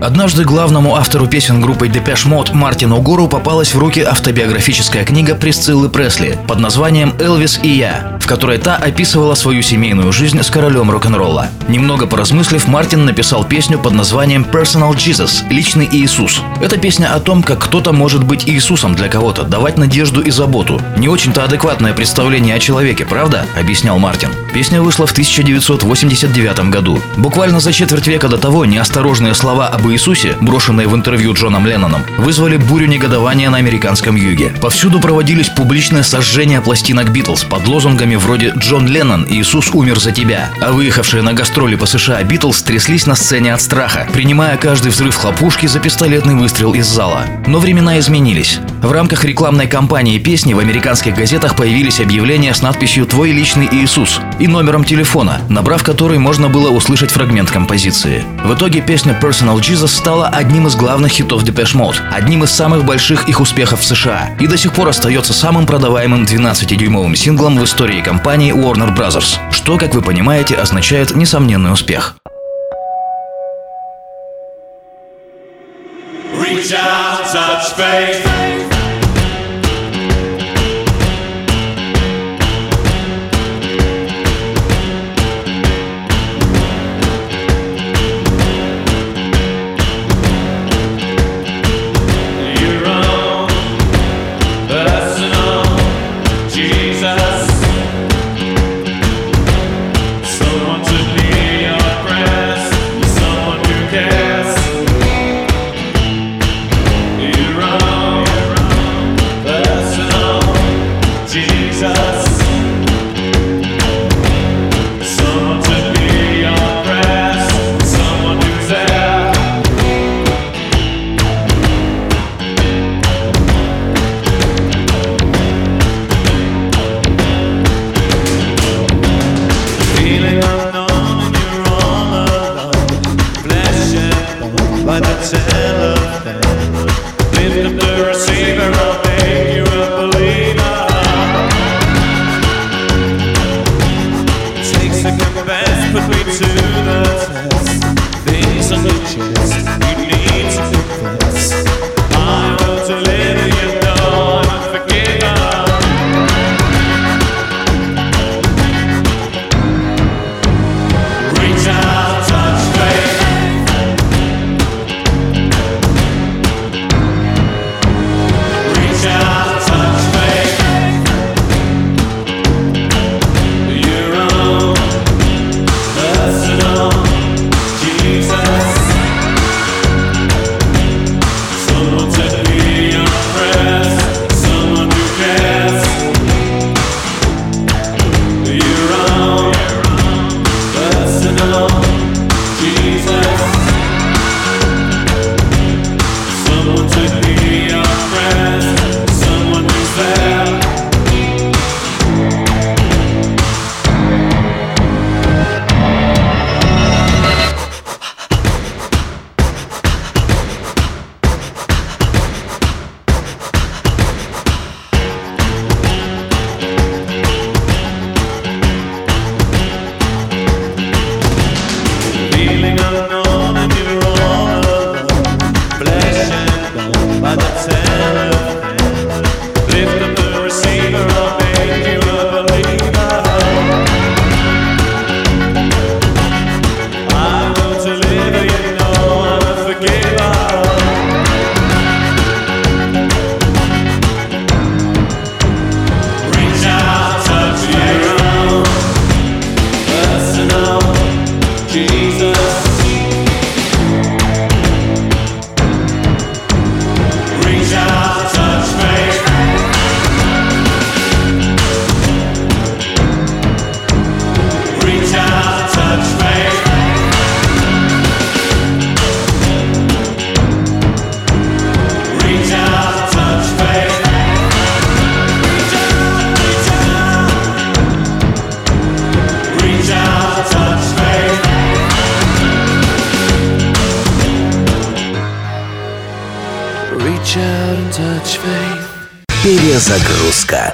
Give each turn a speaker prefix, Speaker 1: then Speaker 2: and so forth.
Speaker 1: Однажды главному автору песен группы Depeche Mode Мартину Гору попалась в руки автобиографическая книга Присциллы Пресли под названием «Элвис и я», в которой та описывала свою семейную жизнь с королем рок-н-ролла. Немного поразмыслив, Мартин написал песню под названием «Personal Jesus» – «Личный Иисус». Эта песня о том, как кто-то может быть Иисусом для кого-то, давать надежду и заботу. Не очень-то адекватное представление о человеке, правда? – объяснял Мартин. Песня вышла в 1989 году. Буквально за четверть века до того неосторожные слова об Иисусе, брошенные в интервью Джоном Ленноном, вызвали бурю негодования на американском юге. Повсюду проводились публичные сожжения пластинок Битлз под лозунгами вроде «Джон Леннон, Иисус умер за тебя», а выехавшие на гастроли по США Битлз тряслись на сцене от страха, принимая каждый взрыв хлопушки за пистолетный выстрел из зала. Но времена изменились. В рамках рекламной кампании песни в американских газетах появились объявления с надписью «Твой личный Иисус» и номером телефона, набрав который можно было услышать фрагмент композиции. В итоге песня «Personal Jesus» стала одним из главных хитов Depeche Mode, одним из самых больших их успехов в США и до сих пор остается самым продаваемым 12-дюймовым синглом в истории компании Warner Bros., что, как вы понимаете, означает несомненный успех. Reach out, touch faith.
Speaker 2: Перезагрузка.